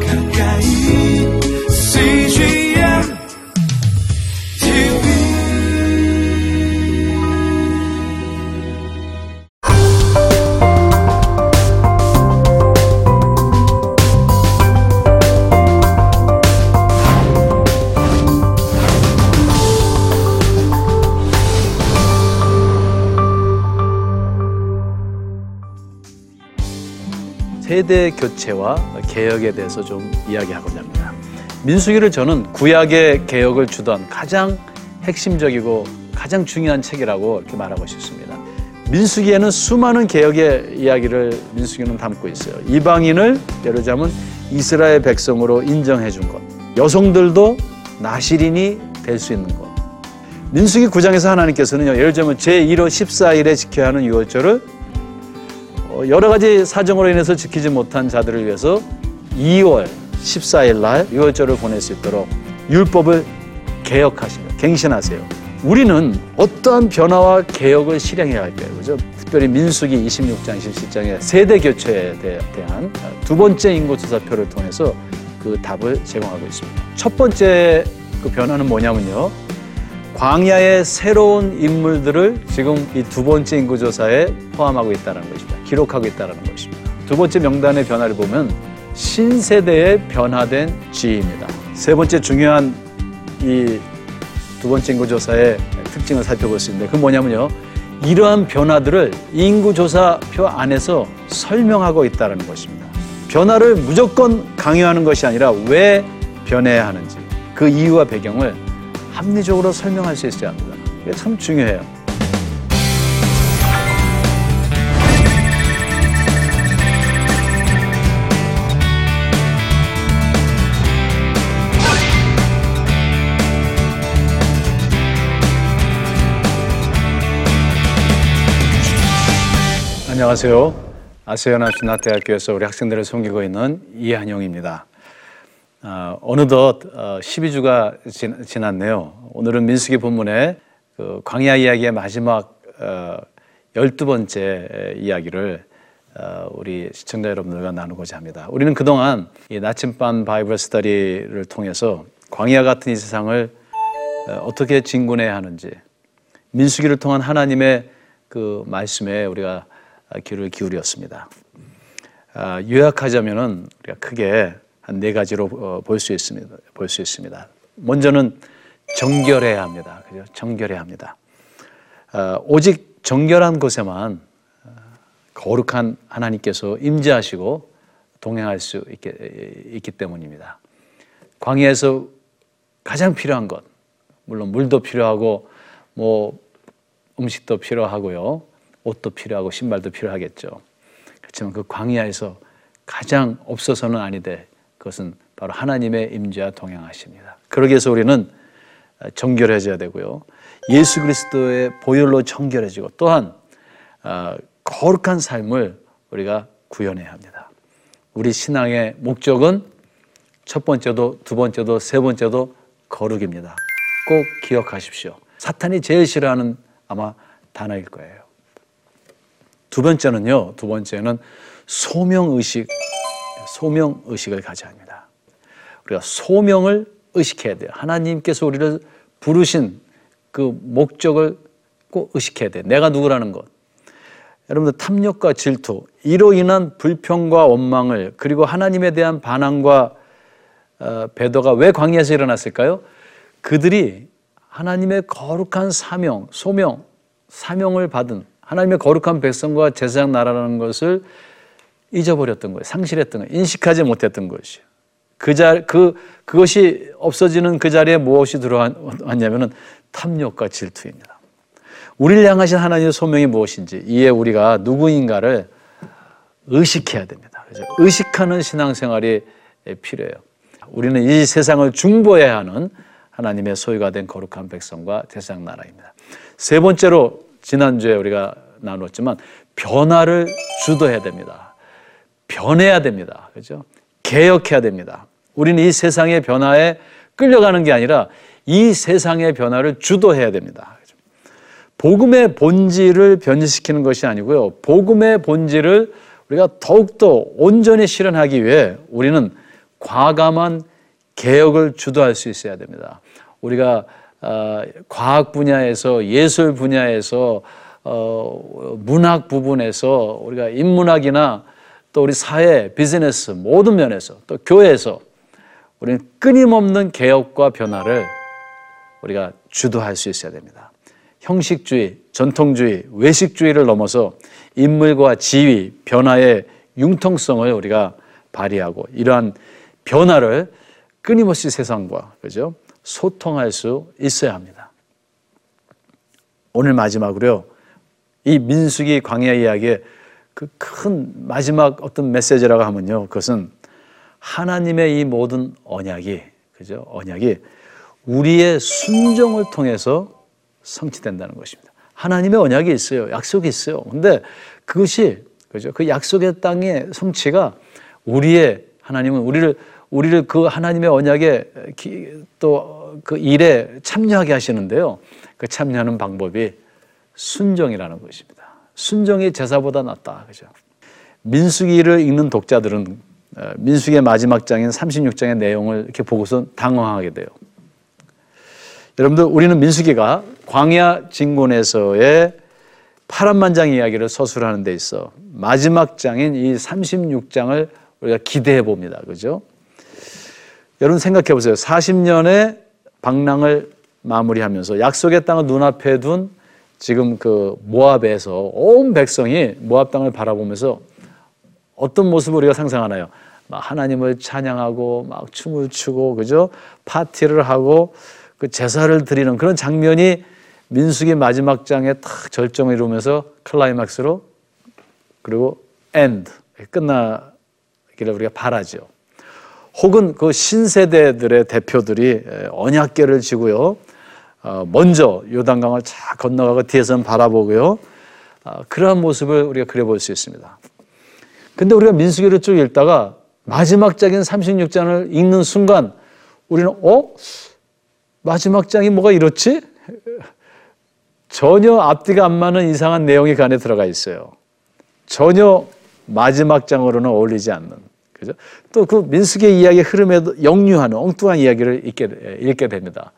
가까 세대 교체와 개혁에 대해서 좀 이야기하고자 합니다. 민수기를 저는 구약의 개혁을 주던 가장 핵심적이고 가장 중요한 책이라고 이렇게 말하고 싶습니다. 민수기에는 수많은 개혁의 이야기를 민수기는 담고 있어요. 이방인을 예를 들자면 이스라엘 백성으로 인정해 준 것. 여성들도 나시린이 될 수 있는 것. 민수기 9장에서 하나님께서는요. 예를 들자면 제1호 14일에 지켜야 하는 유월절을 어, 여러 가지 사정으로 인해서 지키지 못한 자들을 위해서 2월 14일 날 유월절을 보낼 수 있도록 율법을 개혁하시며 갱신하세요. 우리는 어떠한 변화와 개혁을 실행해야 할까요? 그죠? 특별히 민수기 26장 17장의 세대 교체에 대- 대한 두 번째 인구조사표를 통해서 그 답을 제공하고 있습니다. 첫 번째 그 변화는 뭐냐면요. 광야의 새로운 인물들을 지금 이 두 번째 인구조사에 포함하고 있다는 것입니다. 기록하고 있다는 것입니다. 두 번째 명단의 변화를 보면 신세대의 변화된 G입니다. 세 번째 중요한 이 두 번째 인구조사의 특징을 살펴볼 수 있는데 그 뭐냐면요. 이러한 변화들을 인구조사표 안에서 설명하고 있다는 것입니다. 변화를 무조건 강요하는 것이 아니라 왜 변해야 하는지 그 이유와 배경을 합리적으로 설명할 수 있어야 합니다. 이게 참 중요해요. 안녕하세요. 아세아나 신학대학교에서 우리 학생들을 섬기고 있는 이한용입니다. 아, 어느덧 어, 12주가 지, 났네요 오늘은 민수기 본문의 그 광야 이야기의 마지막 어, 12번째 이야기를 어, 우리 시청자 여러분들과 나누고자 합니다. 우리는 그동안 이 나침반 바이블 스터디를 통해서 광야 같은 이 세상을 어, 어떻게 진군해야 하는지 민수기를 통한 하나님의 그 말씀에 우리가 귀를 기울였습니다. 아, 요약하자면은 우리가 크게 한 네 가지로 어, 볼수 있습니다. 볼 수 있습니다. 먼저는 정결해야 합니다. 그죠? 정결해야 합니다. 아, 오직 정결한 곳에만 아, 거룩한 하나님께서 임재하시고 동행할 수 있기 때문입니다. 광야에서 가장 필요한 것, 물론 물도 필요하고 뭐 음식도 필요하고요. 옷도 필요하고 신발도 필요하겠죠. 그렇지만 그 광야에서 가장 없어서는 아니 돼. 그것은 바로 하나님의 임재와 동행하십니다. 그러기 위해서 우리는 정결해져야 되고요. 예수 그리스도의 보혈로 정결해지고 또한 어, 거룩한 삶을 우리가 구현해야 합니다. 우리 신앙의 목적은 첫 번째도 두 번째도 세 번째도 거룩입니다. 꼭 기억하십시오. 사탄이 제일 싫어하는 아마 단어일 거예요. 두 번째는요, 두 번째는 소명 의식, 소명 의식을 가져야 합니다. 우리가 소명을 의식해야 돼요. 하나님께서 우리를 부르신 그 목적을 꼭 의식해야 돼요. 내가 누구라는 것. 여러분들 탐욕과 질투, 이로 인한 불평과 원망을 그리고 하나님에 대한 반항과 어, 배도가 왜 광야에서 일어났을까요? 그들이 하나님의 거룩한 사명, 소명, 사명을 받은 하나님의 거룩한 백성과 제사장 나라라는 것을 잊어버렸던 거예요. 상실했던 거예요. 인식하지 못했던 것이에요. 그 자, 그, 그것이 없어지는 그 자리에 무엇이 들어왔냐면은 탐욕과 질투입니다. 우리를 향하신 하나님의 소명이 무엇인지, 이에 우리가 누구인가를 의식해야 됩니다. 그죠? 의식하는 신앙생활이 필요해요. 우리는 이 세상을 중보해야 하는 하나님의 소유가 된 거룩한 백성과 대상 나라입니다. 세 번째로 지난주에 우리가 나눴지만 변화를 주도해야 됩니다. 변해야 됩니다. 그죠? 개혁해야 됩니다. 우리는 이 세상의 변화에 끌려가는 게 아니라 이 세상의 변화를 주도해야 됩니다. 그죠? 복음의 본질을 변질시키는 것이 아니고요. 복음의 본질을 우리가 더욱더 온전히 실현하기 위해 우리는 과감한 개혁을 주도할 수 있어야 됩니다. 우리가 어, 과학 분야에서 예술 분야에서 어, 문학 부분에서 우리가 인문학이나 또 우리 사회, 비즈니스 모든 면에서 또 교회에서 우리는 끊임없는 개혁과 변화를 우리가 주도할 수 있어야 됩니다. 형식주의, 전통주의, 외식주의를 넘어서 인물과 지위, 변화의 융통성을 우리가 발휘하고 이러한 변화를 끊임없이 세상과 그죠? 소통할 수 있어야 합니다. 오늘 마지막으로요. 이 민수기 광야 이야기의 그 큰 마지막 어떤 메시지라고 하면요. 그것은 하나님의 이 모든 언약이 그죠? 언약이 우리의 순종을 통해서 성취된다는 것입니다. 하나님의 언약이 있어요. 약속이 있어요. 근데 그것이 그죠? 그 약속의 땅의 성취가 우리의 하나님은 우리를 우리를 그 하나님의 언약에 또 그 일에 참여하게 하시는데요. 그 참여하는 방법이 순종이라는 것입니다. 순종이 제사보다 낫다. 그죠? 민수기를 읽는 독자들은 어, 민수기의 마지막 장인 36장의 내용을 이렇게 보고서 당황하게 돼요. 여러분들 우리는 민수기가 광야 진군에서의 파란만장 이야기를 서술하는 데 있어 마지막 장인 이 36장을 우리가 기대해 봅니다. 그죠? 여러분 생각해 보세요. 40년의 방랑을 마무리하면서 약속의 땅을 눈앞에 둔 지금 그 모압에서 온 백성이 모압 땅을 바라보면서 어떤 모습을 우리가 상상하나요? 막 하나님을 찬양하고 막 춤을 추고 그죠? 파티를 하고 그 제사를 드리는 그런 장면이 민수기 마지막 장에 탁 절정을 이루면서 클라이막스로 그리고 end 끝나기를 우리가 바라죠. 혹은 그 신세대들의 대표들이 언약궤를 지고요. 어, 먼저 요단강을 쫙 건너가고 뒤에서는 바라보고요. 어, 그러한 모습을 우리가 그려볼 수 있습니다. 근데 우리가 민수기를 쭉 읽다가 마지막 장인 36장을 읽는 순간 우리는 어? 마지막 장이 뭐가 이렇지? 전혀 앞뒤가 안 맞는 이상한 내용이 그 안에 들어가 있어요. 전혀 마지막 장으로는 어울리지 않는. 그죠? 또 그 민수기의 이야기 흐름에도 역류하는 엉뚱한 이야기를 읽게, 읽게 됩니다.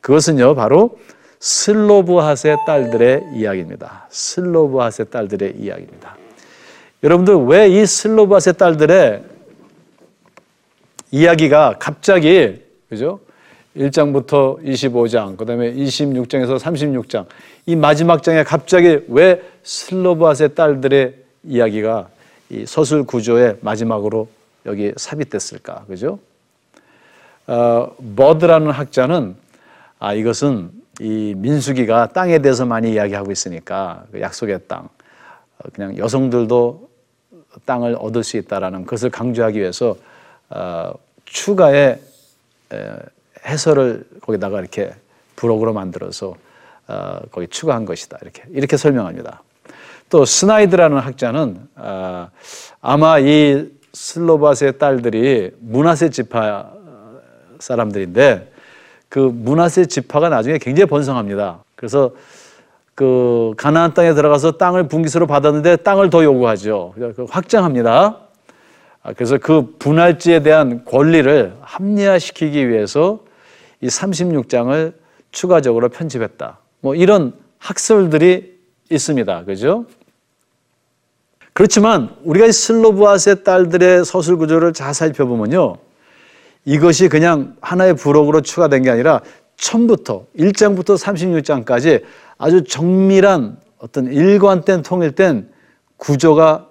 그것은요, 바로 슬로브핫의 딸들의 이야기입니다. 슬로브핫의 딸들의 이야기입니다. 여러분들 왜 이 슬로브핫의 딸들의 이야기가 갑자기 그죠? 1장부터 25장, 그다음에 26장에서 36장 이 마지막 장에 갑자기 왜 슬로브핫의 딸들의 이야기가 이 서술 구조의 마지막으로 여기 삽입됐을까? 그죠? 어, 버드라는 학자는 아, 이것은 이 민수기가 땅에 대해서 많이 이야기하고 있으니까 그 약속의 땅, 어, 그냥 여성들도 땅을 얻을 수 있다라는 것을 강조하기 위해서 어, 추가의 에, 해설을 거기다가 이렇게 부록으로 만들어서 어, 거기 추가한 것이다 이렇게 이렇게 설명합니다. 또 스나이드라는 학자는 아, 아마 이 슬로브핫의 딸들이 므낫세 지파 사람들인데 그 므낫세 지파가 나중에 굉장히 번성합니다. 그래서 그 가나안 땅에 들어가서 땅을 분기수로 받았는데 땅을 더 요구하죠. 그 확장합니다. 아, 그래서 그 분할지에 대한 권리를 합리화시키기 위해서 이 36장을 추가적으로 편집했다. 뭐 이런 학설들이 있습니다. 그죠? 그렇지만 우리가 이 슬로브아스의 딸들의 서술 구조를 잘 살펴보면요. 이것이 그냥 하나의 부록으로 추가된 게 아니라 처음부터 1장부터 36장까지 아주 정밀한 어떤 일관된 통일된 구조가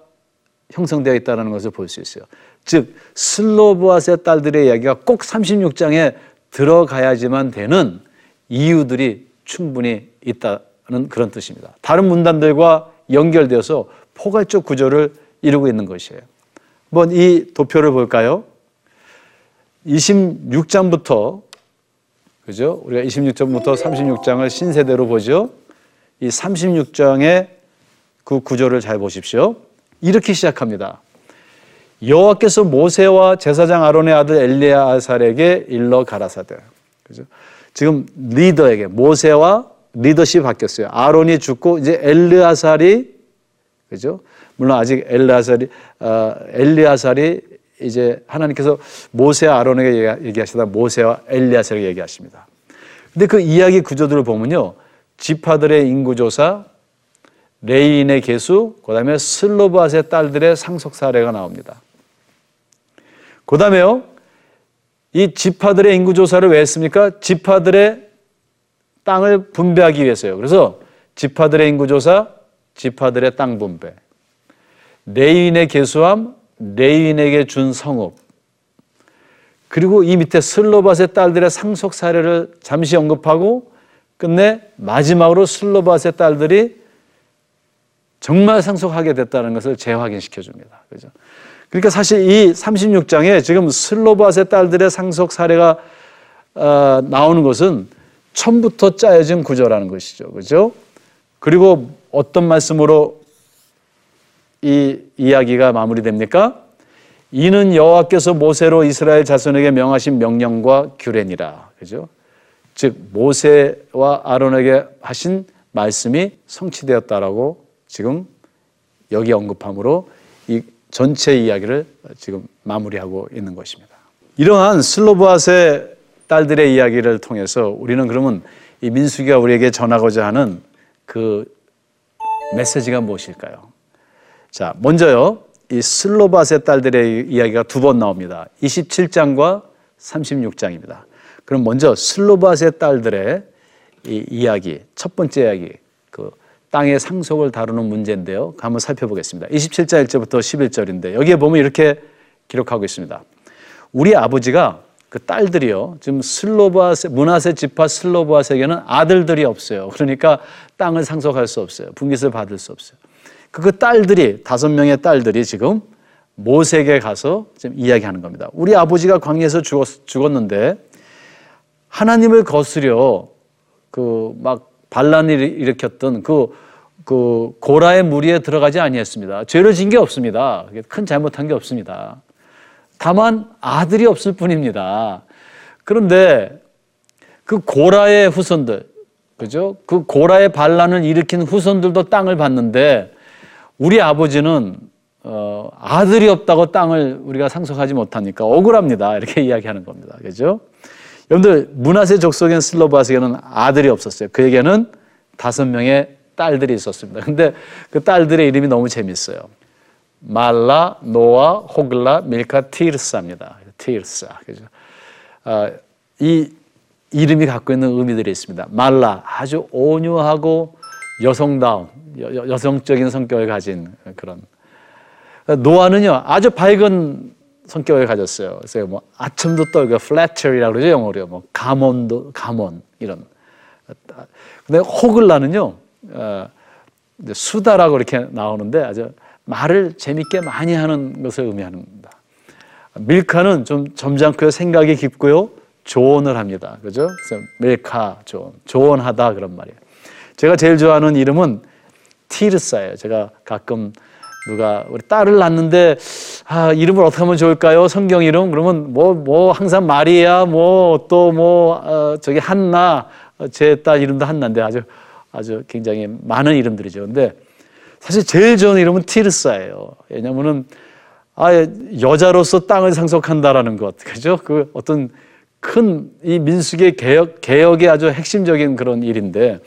형성되어 있다는 것을 볼 수 있어요. 즉 슬로브아스의 딸들의 이야기가 꼭 36장에 들어가야지만 되는 이유들이 충분히 있다는 그런 뜻입니다. 다른 문단들과 연결되어서 포괄적 구조를 이루고 있는 것이에요. 한번 이 도표를 볼까요? 26장부터 그죠? 우리가 26장부터 36장을 신세대로 보죠. 이 36장의 그 구조를 잘 보십시오. 이렇게 시작합니다. 여호와께서 모세와 제사장 아론의 아들 엘리야살에게 일러 가라사대. 그죠? 지금 리더에게 모세와 리더십 바뀌었어요. 아론이 죽고 이제 엘르아살이 그죠? 물론 아직 엘리아살이 어, 엘르아살이 이제 하나님께서 모세와 아론에게 얘기- 얘기하시다 모세와 엘르아살에게 얘기하십니다. 근데 그 이야기 구조들을 보면요. 지파들의 인구조사, 레위인의 계수, 그 다음에 슬로브핫의 딸들의 상속 사례가 나옵니다. 그 다음에요. 이 지파들의 인구조사를 왜 했습니까? 지파들의 땅을 분배하기 위해서요. 그래서 지파들의 인구조사, 지파들의 땅 분배. 레위인의 계수함, 레위인에게 준 성읍. 그리고 이 밑에 슬로브핫의 딸들의 상속 사례를 잠시 언급하고 끝내 마지막으로 슬로브핫의 딸들이 정말 상속하게 됐다는 것을 재확인시켜 줍니다. 그죠? 그러니까 사실 이 36장에 지금 슬로브핫의 딸들의 상속 사례가 어, 나오는 것은 처음부터 짜여진 구조라는 것이죠. 그죠? 그리고 어떤 말씀으로 이 이야기가 마무리됩니까? 이는 여호와께서 모세로 이스라엘 자손에게 명하신 명령과 규례니라. 그죠? 즉 모세와 아론에게 하신 말씀이 성취되었다라고 지금 여기 언급함으로 이 전체 이야기를 지금 마무리하고 있는 것입니다. 이러한 슬로바스의 딸들의 이야기를 통해서 우리는 그러면 이 민수기가 우리에게 전하고자 하는 그 메시지가 무엇일까요? 자, 먼저요. 이 슬로바스의 딸들의 이야기가 두 번 나옵니다. 27장과 36장입니다. 그럼 먼저 슬로바스의 딸들의 이 이야기, 첫 번째 이야기, 그 땅의 상속을 다루는 문제인데요. 한번 살펴보겠습니다. 27장 1절부터 11절인데 여기에 보면 이렇게 기록하고 있습니다. 우리 아버지가 그 딸들이요. 지금 슬로바스 문하세 지파 슬로바스에게는 아들들이 없어요. 그러니까 땅을 상속할 수 없어요. 분깃을 받을 수 없어요. 그, 그 딸들이 다섯 명의 딸들이 지금 모세에게 가서 지금 이야기하는 겁니다. 우리 아버지가 광야에서 죽었, 죽었는데 하나님을 거스려 그 막 반란을 일으켰던 그, 그 고라의 무리에 들어가지 아니했습니다. 죄를 진 게 없습니다. 큰 잘못한 게 없습니다. 다만 아들이 없을 뿐입니다. 그런데 그 고라의 후손들, 그죠? 그 고라의 반란을 일으킨 후손들도 땅을 받는데 우리 아버지는 어, 아들이 없다고 땅을 우리가 상속하지 못하니까 억울합니다. 이렇게 이야기하는 겁니다. 그죠? 여러분들 문하세 족속인 슬로바스에게는 아들이 없었어요. 그에게는 다섯 명의 딸들이 있었습니다. 근데 그 딸들의 이름이 너무 재밌어요. 말라, 노아, 호글라, 밀카, 티르사입니다. 티르사. 그죠? 아, 이 이름이 갖고 있는 의미들이 있습니다. 말라, 아주 온유하고 여성다운, 여, 여성적인 성격을 가진 그런. 노아는요, 아주 밝은 성격을 가졌어요. 그래서 뭐 아첨도 떨고 플래처리라고 그러죠 영어로 뭐 감원도 감원 이런. 근데 호글라는요 어, 수다라고 이렇게 나오는데 아주 말을 재밌게 많이 하는 것을 의미합니다. 밀카는 좀 점잖고요 생각이 깊고요 조언을 합니다. 그죠? 그래서 밀카 조언, 조언하다 그런 말이에요. 제가 제일 좋아하는 이름은 티르사예요. 제가 가끔 누가 우리 딸을 낳는데 아, 이름을 어떻게 하면 좋을까요? 성경 이름 그러면 뭐뭐 뭐 항상 마리아 뭐 또뭐 뭐, 어, 저기 한나 제 딸 이름도 한나인데 아주 아주 굉장히 많은 이름들이죠. 근데 사실 제일 좋은 이름은 티르사예요. 왜냐면은 아 여자로서 땅을 상속한다라는 것 그죠? 그 어떤 큰 이 민수기의 개혁 개혁의 아주 핵심적인 그런 일인데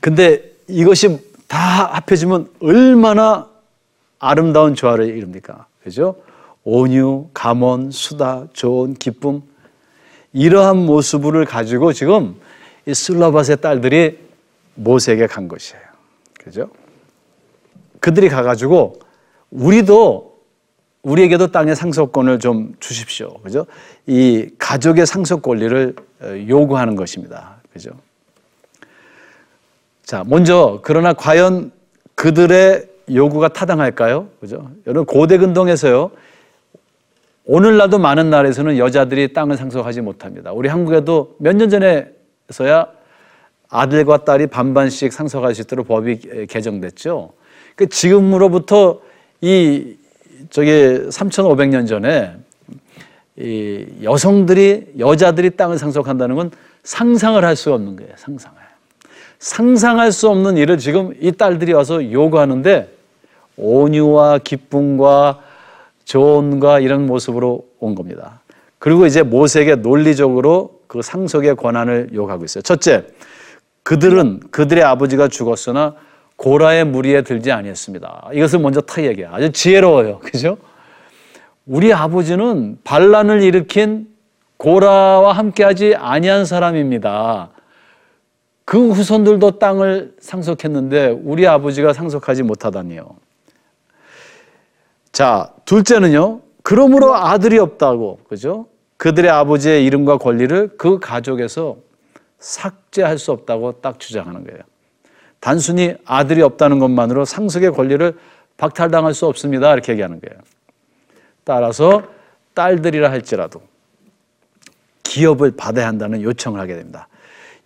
근데 이것이 다 합해지면 얼마나 아름다운 조화를 이룹니까? 그죠? 온유, 감원, 수다, 좋은 기쁨 이러한 모습을 가지고 지금 이 슬라바스의 딸들이 모세에게 간 것이에요. 그죠? 그들이 가가지고 우리도 우리에게도 땅의 상속권을 좀 주십시오. 그죠? 이 가족의 상속 권리를 요구하는 것입니다. 그죠? 자, 먼저 그러나 과연 그들의 요구가 타당할까요? 그죠? 여러분 고대 근동에서요. 오늘날도 많은 나라에서는 여자들이 땅을 상속하지 못합니다. 우리 한국에도 몇 년 전에서야 아들과 딸이 반반씩 상속할 수 있도록 법이 개정됐죠. 그 지금으로부터 이 저기 3,500년 전에 이 여성들이 여자들이 땅을 상속한다는 건 상상을 할 수 없는 거예요. 상상을. 상상할 수 없는 일을 지금 이 딸들이 와서 요구하는데 온유와 기쁨과 조언과 이런 모습으로 온 겁니다. 그리고 이제 모세에게 논리적으로 그 상속의 권한을 요구하고 있어요. 첫째, 그들은 그들의 아버지가 죽었으나 고라의 무리에 들지 아니했습니다. 이것을 먼저 탁 얘기해요. 아주 지혜로워요. 그죠? 우리 아버지는 반란을 일으킨 고라와 함께하지 아니한 사람입니다. 그 후손들도 땅을 상속했는데 우리 아버지가 상속하지 못하다니요. 자, 둘째는요. 그러므로 아들이 없다고. 그죠? 그들의 아버지의 이름과 권리를 그 가족에서 삭제할 수 없다고 딱 주장하는 거예요. 단순히 아들이 없다는 것만으로 상속의 권리를 박탈당할 수 없습니다. 이렇게 얘기하는 거예요. 따라서 딸들이라 할지라도 기업을 받아야 한다는 요청을 하게 됩니다.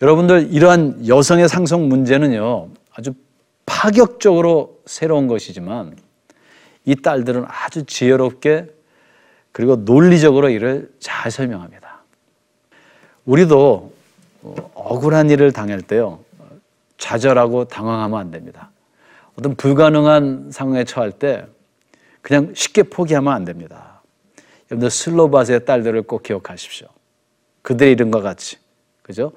여러분들 이러한 여성의 상속 문제는요 아주 파격적으로 새로운 것이지만 이 딸들은 아주 지혜롭게 그리고 논리적으로 이를 잘 설명합니다. 우리도 억울한 일을 당할 때요 좌절하고 당황하면 안 됩니다. 어떤 불가능한 상황에 처할 때 그냥 쉽게 포기하면 안 됩니다. 여러분들 슬로바스의 딸들을 꼭 기억하십시오. 그들의 이름과 같이 그죠?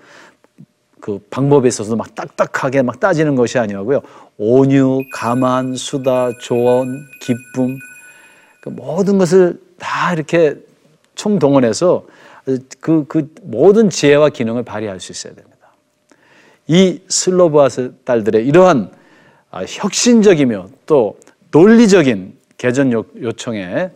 그 방법에 있어서 막 딱딱하게 막 따지는 것이 아니고요. 온유, 가만, 수다, 조언, 기쁨 그 모든 것을 다 이렇게 총동원해서 그, 그 모든 지혜와 기능을 발휘할 수 있어야 됩니다. 이 슬로바스 딸들의 이러한 아, 혁신적이며 또 논리적인 개전 요청에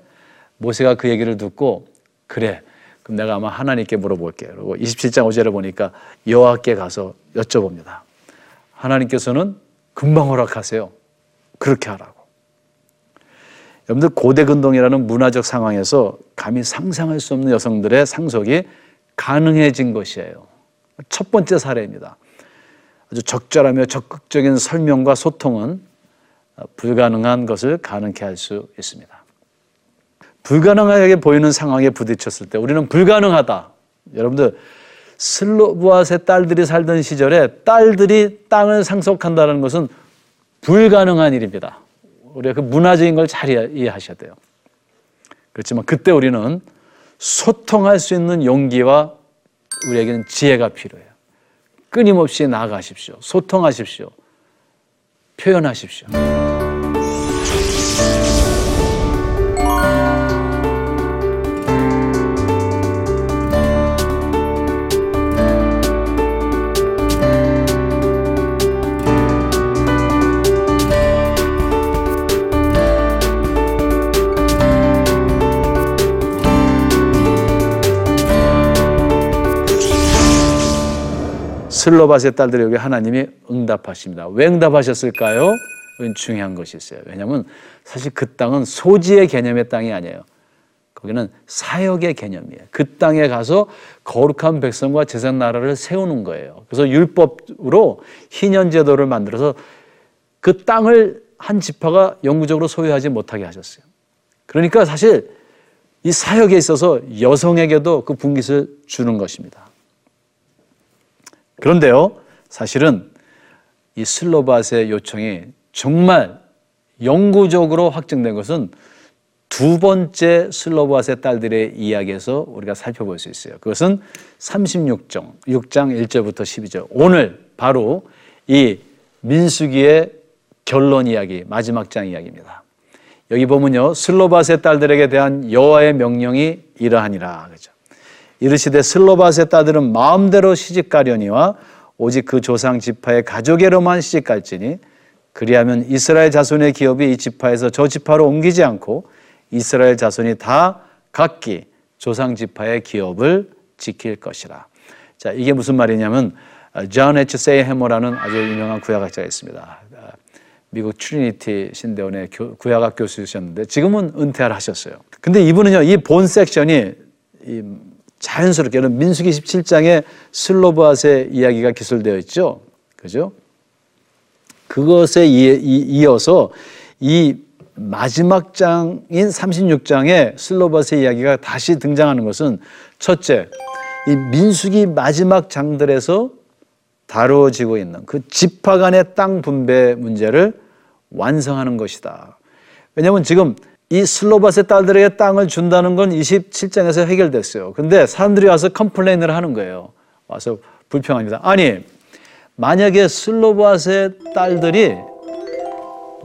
모세가 그 얘기를 듣고 그래 그럼 내가 아마 하나님께 물어볼게. 그리고 27장 5절에 보니까 여호와께 가서 여쭤봅니다. 하나님께서는 금방 허락하세요. 그렇게 하라고. 여러분들 고대 근동이라는 문화적 상황에서 감히 상상할 수 없는 여성들의 상속이 가능해진 것이에요. 첫 번째 사례입니다. 아주 적절하며 적극적인 설명과 소통은 불가능한 것을 가능케 할 수 있습니다. 불가능하게 보이는 상황에 부딪혔을 때 우리는 불가능하다. 여러분들 슬로브아의 딸들이 살던 시절에 딸들이 땅을 상속한다는 것은 불가능한 일입니다. 우리가 그 문화적인 걸 잘 이해하셔야 돼요. 그렇지만 그때 우리는 소통할 수 있는 용기와 우리에게는 지혜가 필요해요. 끊임없이 나아가십시오. 소통하십시오. 표현하십시오. 슬로바스의 딸들에게 하나님이 응답하십니다. 왜 응답하셨을까요? 중요한 것이 있어요. 왜냐하면 사실 그 땅은 소지의 개념의 땅이 아니에요. 거기는 사역의 개념이에요. 그 땅에 가서 거룩한 백성과 제사 나라를 세우는 거예요. 그래서 율법으로 희년 제도를 만들어서 그 땅을 한 지파가 영구적으로 소유하지 못하게 하셨어요. 그러니까 사실 이 사역에 있어서 여성에게도 그 분깃을 주는 것입니다. 그런데요, 사실은 이 슬로바스의 요청이 정말 영구적으로 확정된 것은 두 번째 슬로바스의 딸들의 이야기에서 우리가 살펴볼 수 있어요. 그것은 36장, 6장 1절부터 12절. 오늘 바로 이 민수기의 결론 이야기, 마지막 장 이야기입니다. 여기 보면요, 슬로바스의 딸들에게 대한 여호와의 명령이 이러하니라. 그죠? 이르시되 슬로브핫의 딸들은 마음대로 시집가려니와 오직 그 조상 지파의 가족에로만 시집갈지니 그리하면 이스라엘 자손의 기업이 이 지파에서 저 지파로 옮기지 않고 이스라엘 자손이 다 각기 조상 지파의 기업을 지킬 것이라. 자, 이게 무슨 말이냐면 존 H. 세일해머라는 아주 유명한 구약학자가 있습니다. 미국 트리니티 신대원의 구약학 교수셨는데 지금은 은퇴를 하셨어요. 근데 이분은요, 이 본 섹션이 자연스럽게 는 민수기 17장에 슬로바스의 이야기가 기술되어 있죠. 그죠? 그것에 이어서 이 마지막 장인 36장에 슬로바스의 이야기가 다시 등장하는 것은 첫째, 이 민수기 마지막 장들에서 다루어지고 있는 그 지파 간의 땅 분배 문제를 완성하는 것이다. 왜냐하면 지금 이 슬로브핫의 딸들에게 땅을 준다는 건 27장에서 해결됐어요. 근데 사람들이 와서 complain을 하는 거예요. 와서 불평합니다. 아니, 만약에 슬로브핫의 딸들이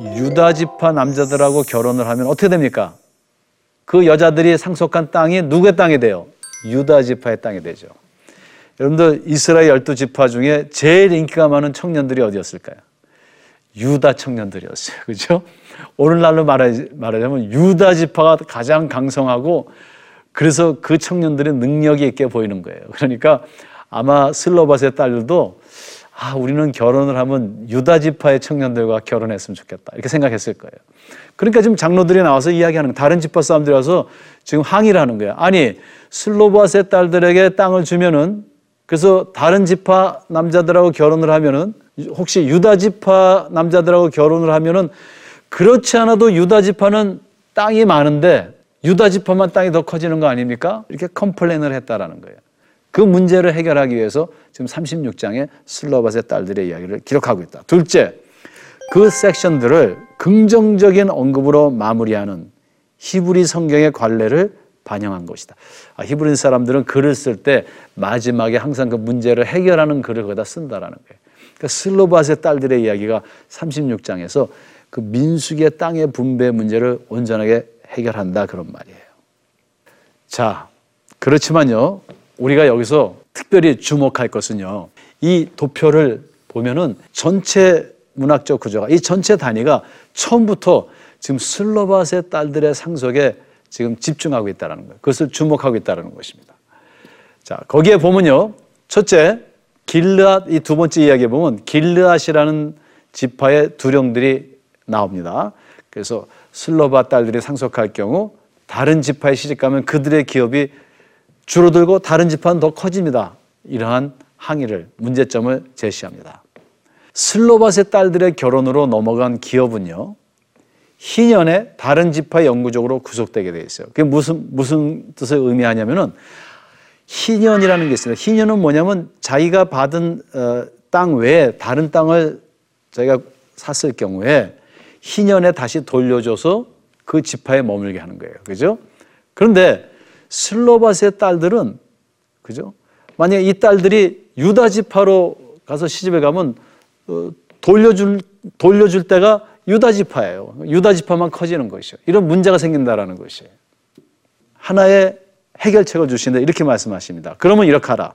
유다 지파 남자들하고 결혼을 하면 어떻게 됩니까? 그 여자들이 상속한 땅이 누구의 땅이 돼요? 유다 지파의 땅이 되죠. 여러분들 이스라엘 열두 지파 중에 제일 인기가 많은 청년들이 어디였을까요? 유다 청년들이었어요. 그죠? 오늘날로 말하자면 유다 지파가 가장 강성하고 그래서 그 청년들의 능력이 있게 보이는 거예요. 그러니까 아마 슬로바스의 딸들도 아, 우리는 결혼을 하면 유다 지파의 청년들과 결혼했으면 좋겠다. 이렇게 생각했을 거예요. 그러니까 지금 장로들이 나와서 이야기하는 다른 지파 사람들이 와서 지금 항의를 하는 거예요. 아니, 슬로바스의 딸들에게 땅을 주면은 그래서 다른 지파 남자들하고 결혼을 하면은 혹시 유다 지파 남자들하고 결혼을 하면은 그렇지 않아도 유다 지파는 땅이 많은데 유다 지파만 땅이 더 커지는 거 아닙니까? 이렇게 complain을 했다라는 거예요. 그 문제를 해결하기 위해서 지금 36장에 슬로브핫의 딸들의 이야기를 기록하고 있다. 둘째, 그 섹션들을 긍정적인 언급으로 마무리하는 히브리 성경의 관례를 반영한 것이다. 아, 히브리 사람들은 글을 쓸 때 마지막에 항상 그 문제를 해결하는 글을 거기다 쓴다라는 거예요. 그러니까 슬로바스의 딸들의 이야기가 36장에서 그 민수기의 땅의 분배 문제를 온전하게 해결한다 그런 말이에요. 자, 그렇지만요. 우리가 여기서 특별히 주목할 것은요. 이 도표를 보면은 전체 문학적 구조가 이 전체 단위가 처음부터 지금 슬로바스의 딸들의 상속에 지금 집중하고 있다는 거예요. 그것을 주목하고 있다는 것입니다. 자, 거기에 보면요. 첫째, 길르앗 이 두 번째 이야기에 보면 길르앗이라는 지파의 두령들이 나옵니다. 그래서 슬로바 딸들이 상속할 경우 다른 지파에 시집가면 그들의 기업이 줄어들고 다른 지파는 더 커집니다. 이러한 항의를 문제점을 제시합니다. 슬로바스의 딸들의 결혼으로 넘어간 기업은요. 희년에 다른 지파 영구적으로 구속되게 돼 있어요. 그게 무슨 무슨 뜻을 의미하냐면은 희년이라는 게 있습니다. 희년은 뭐냐면 자기가 받은 어, 땅 외에 다른 땅을 자기가 샀을 경우에 희년에 다시 돌려줘서 그 지파에 머물게 하는 거예요. 그죠? 그런데 슬로바스의 딸들은 그죠? 만약에 이 딸들이 유다 지파로 가서 시집에 가면 어, 돌려줄 돌려줄 때가 유다 지파예요. 유다 지파만 커지는 것이요. 이런 문제가 생긴다라는 것이에요. 하나의 해결책을 주신다 이렇게 말씀하십니다. 그러면 이렇게 하라.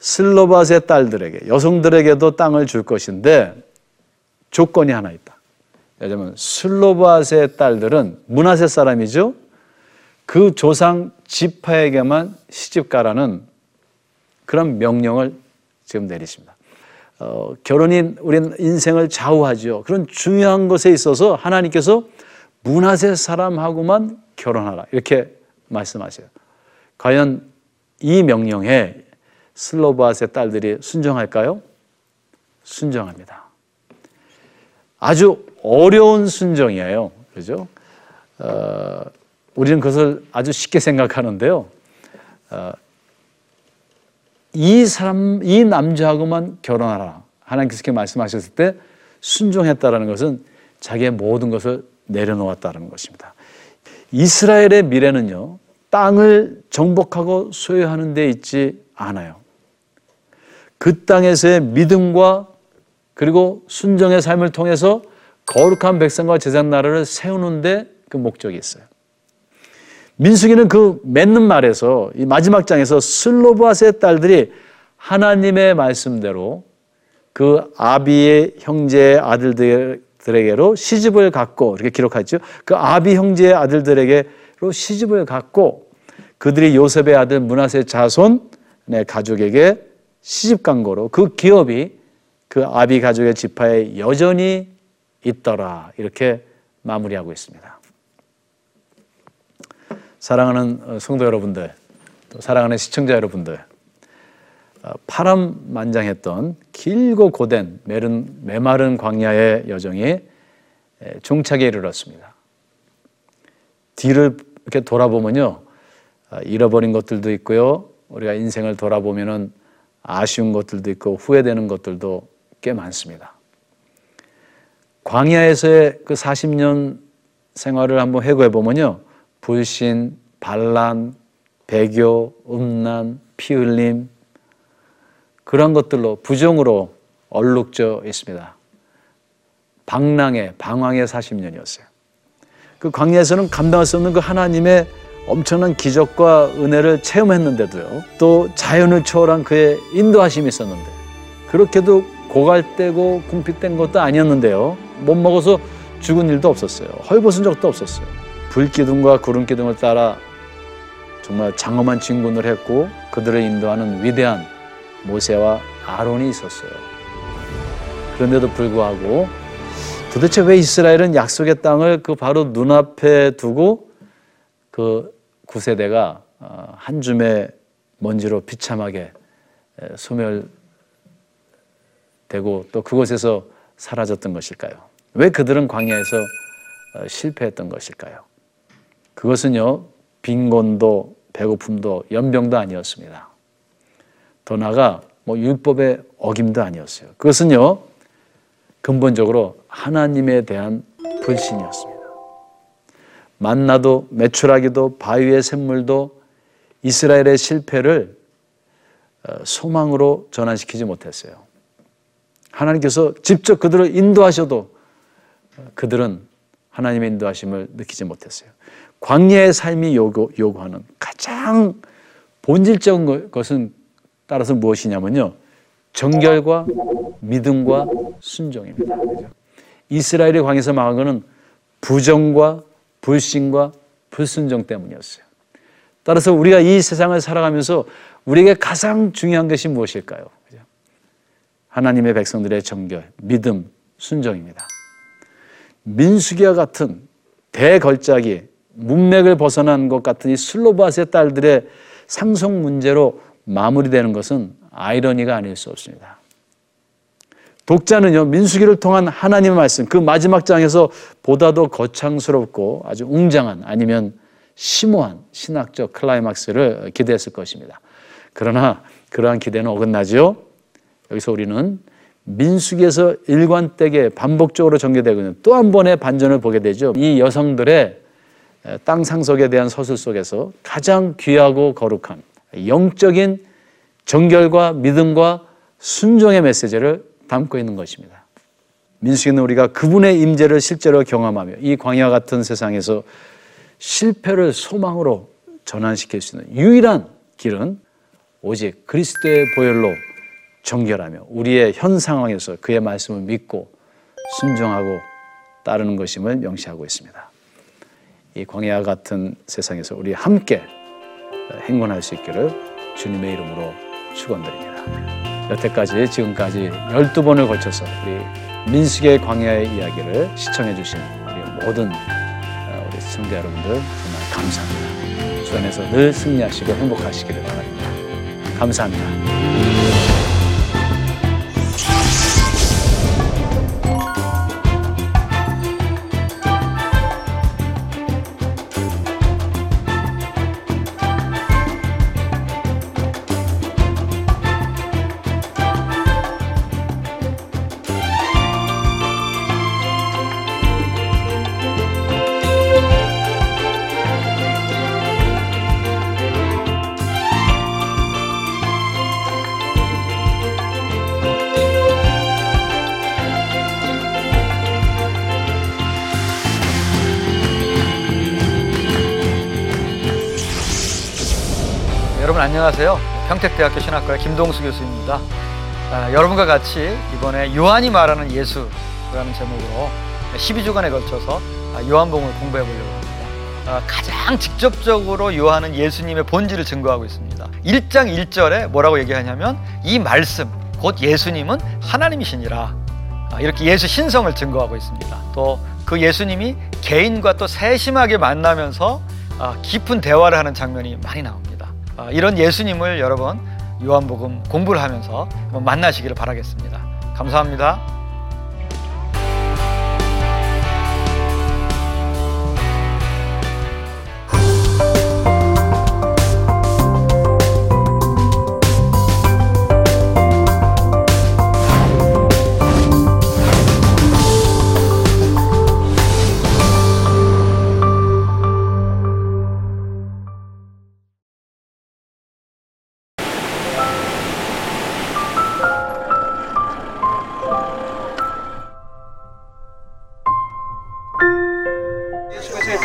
슬로바스의 딸들에게 여성들에게도 땅을 줄 것인데 조건이 하나 있다. 왜냐하면 슬로바스의 딸들은 문하세 사람이죠. 그 조상 지파에게만 시집가라는 그런 명령을 지금 내리십니다. 어, 결혼이 우리 인생을 좌우하죠. 그런 중요한 것에 있어서 하나님께서 문하세 사람하고만 결혼하라 이렇게 말씀하세요. 과연 이 명령에 슬로바스의 딸들이 순종할까요? 순종합니다. 아주 어려운 순종이에요. 그죠? 어, 우리는 그것을 아주 쉽게 생각하는데요. 어, 이 사람, 이 남자하고만 결혼하라. 하나님께서 말씀하셨을 때 순종했다라는 것은 자기의 모든 것을 내려놓았다는 것입니다. 이스라엘의 미래는요, 땅을 정복하고 소유하는 데 있지 않아요. 그 땅에서의 믿음과 그리고 순정의 삶을 통해서 거룩한 백성과 제장 나라를 세우는데 그 목적이 있어요. 민수기는 그 맺는 말에서 이 마지막 장에서 슬로바스의 딸들이 하나님의 말씀대로 그 아비의 형제의 아들들 에게로 시집을 갖고 이렇게 기록하죠. 그 아비 형제의 아들들에게로 시집을 갖고 그들이 요셉의 아들 문하세 자손의 가족에게 시집 간 거로 그 기업이 그 아비 가족의 지파에 여전히 있더라 이렇게 마무리하고 있습니다. 사랑하는 어, 성도 여러분들, 또 사랑하는 시청자 여러분들, 어, 파란만장했던 길고 고된 메른, 메마른 광야의 여정이 종착에 이르렀습니다. 뒤를 이렇게 돌아보면요, 어, 잃어버린 것들도 있고요, 우리가 인생을 돌아보면은 아쉬운 것들도 있고 후회되는 것들도 꽤 많습니다. 광야에서의 그 40년 생활을 한번 회고해 보면요. 불신, 반란, 배교, 음란, 피 흘림 그런 것들로 부정으로 얼룩져 있습니다. 방랑의 방황의 40년이었어요. 그 광야에서는 감당할 수 없는 그 하나님의 엄청난 기적과 은혜를 체험했는데도요. 또 자연을 초월한 그의 인도하심이 있었는데 그렇게도 고갈되고 궁핍된 것도 아니었는데요. 못 먹어서 죽은 일도 없었어요. 헐벗은 적도 없었어요. 불기둥과 구름기둥을 따라 정말 장엄한 진군을 했고 그들을 인도하는 위대한 모세와 아론이 있었어요. 그런데도 불구하고 도대체 왜 이스라엘은 약속의 땅을 그 바로 눈앞에 두고 그 구세대가 어, 한 줌의 먼지로 비참하게 소멸되고 또 그곳에서 사라졌던 것일까요? 왜 그들은 광야에서 어, 실패했던 것일까요? 그것은요, 빈곤도 배고픔도 연병도 아니었습니다. 더 나아가 뭐 율법의 어김도 아니었어요. 그것은요, 근본적으로 하나님에 대한 불신이었습니다. 만나도 매출하기도 바위의 샘물도 이스라엘의 실패를 어, 소망으로 전환시키지 못했어요. 하나님께서 직접 그들을 인도하셔도 그들은 하나님의 인도하심을 느끼지 못했어요. 광야의 삶이 요구, 요구하는 가장 본질적인 것은 따라서 무엇이냐면요. 정결과 믿음과 순종입니다. 이스라엘이 광에서 망한 것은 부정과 불신과 불순종 때문이었어요. 따라서 우리가 이 세상을 살아가면서 우리에게 가장 중요한 것이 무엇일까요? 하나님의 백성들의 정결, 믿음, 순종입니다. 민수기와 같은 대걸작이 문맥을 벗어난 것 같은 이 슬로바스의 딸들의 상속 문제로 마무리되는 것은 아이러니가 아닐 수 없습니다. 독자는요, 민수기를 통한 하나님의 말씀, 그 마지막 장에서 보다도 거창스럽고 아주 웅장한 아니면 심오한 신학적 클라이막스를 기대했을 것입니다. 그러나 그러한 기대는 어긋나죠. 여기서 우리는 민수기에서 일관되게 반복적으로 전개되고 있는 또 한 번의 반전을 보게 되죠. 이 여성들의 땅 상속에 대한 서술 속에서 가장 귀하고 거룩한 영적인 정결과 믿음과 순종의 메시지를 담고 있는 것입니다. 민수기는 우리가 그분의 임재를 실제로 경험하며 이 광야 같은 세상에서 실패를 소망으로 전환시킬 수 있는 유일한 길은 오직 그리스도의 보혈로 정결하며 우리의 현 상황에서 그의 말씀을 믿고 순종하고 따르는 것임을 명시하고 있습니다. 이 광야 같은 세상에서 우리 함께 행군할 수 있기를 주님의 이름으로 축원드립니다. 여태까지 지금까지 12번을 걸쳐서 우리 민숙의 광야의 이야기를 시청해 주신 우리 모든 어, 우리 시청자 여러분들 정말 감사합니다. 주 안에서 늘 승리하시고 행복하시기를 바랍니다. 감사합니다. 평택대학교 신학과의 김동수 교수입니다. 아, 여러분과 같이 이번에 요한이 말하는 예수라는 제목으로 12주간에 걸쳐서 아, 요한복음을 공부해 보려고 합니다. 아, 가장 직접적으로 요한은 예수님의 본질을 증거하고 있습니다. 1장 1절에 뭐라고 얘기하냐면 이 말씀 곧 예수님은 하나님이시니라 아, 이렇게 예수 신성을 증거하고 있습니다. 또 그 예수님이 개인과 또 세심하게 만나면서 아, 깊은 대화를 하는 장면이 많이 나옵니다. 아, 이런 예수님을 여러분 요한복음 공부를 하면서 만나시기를 바라겠습니다. 감사합니다.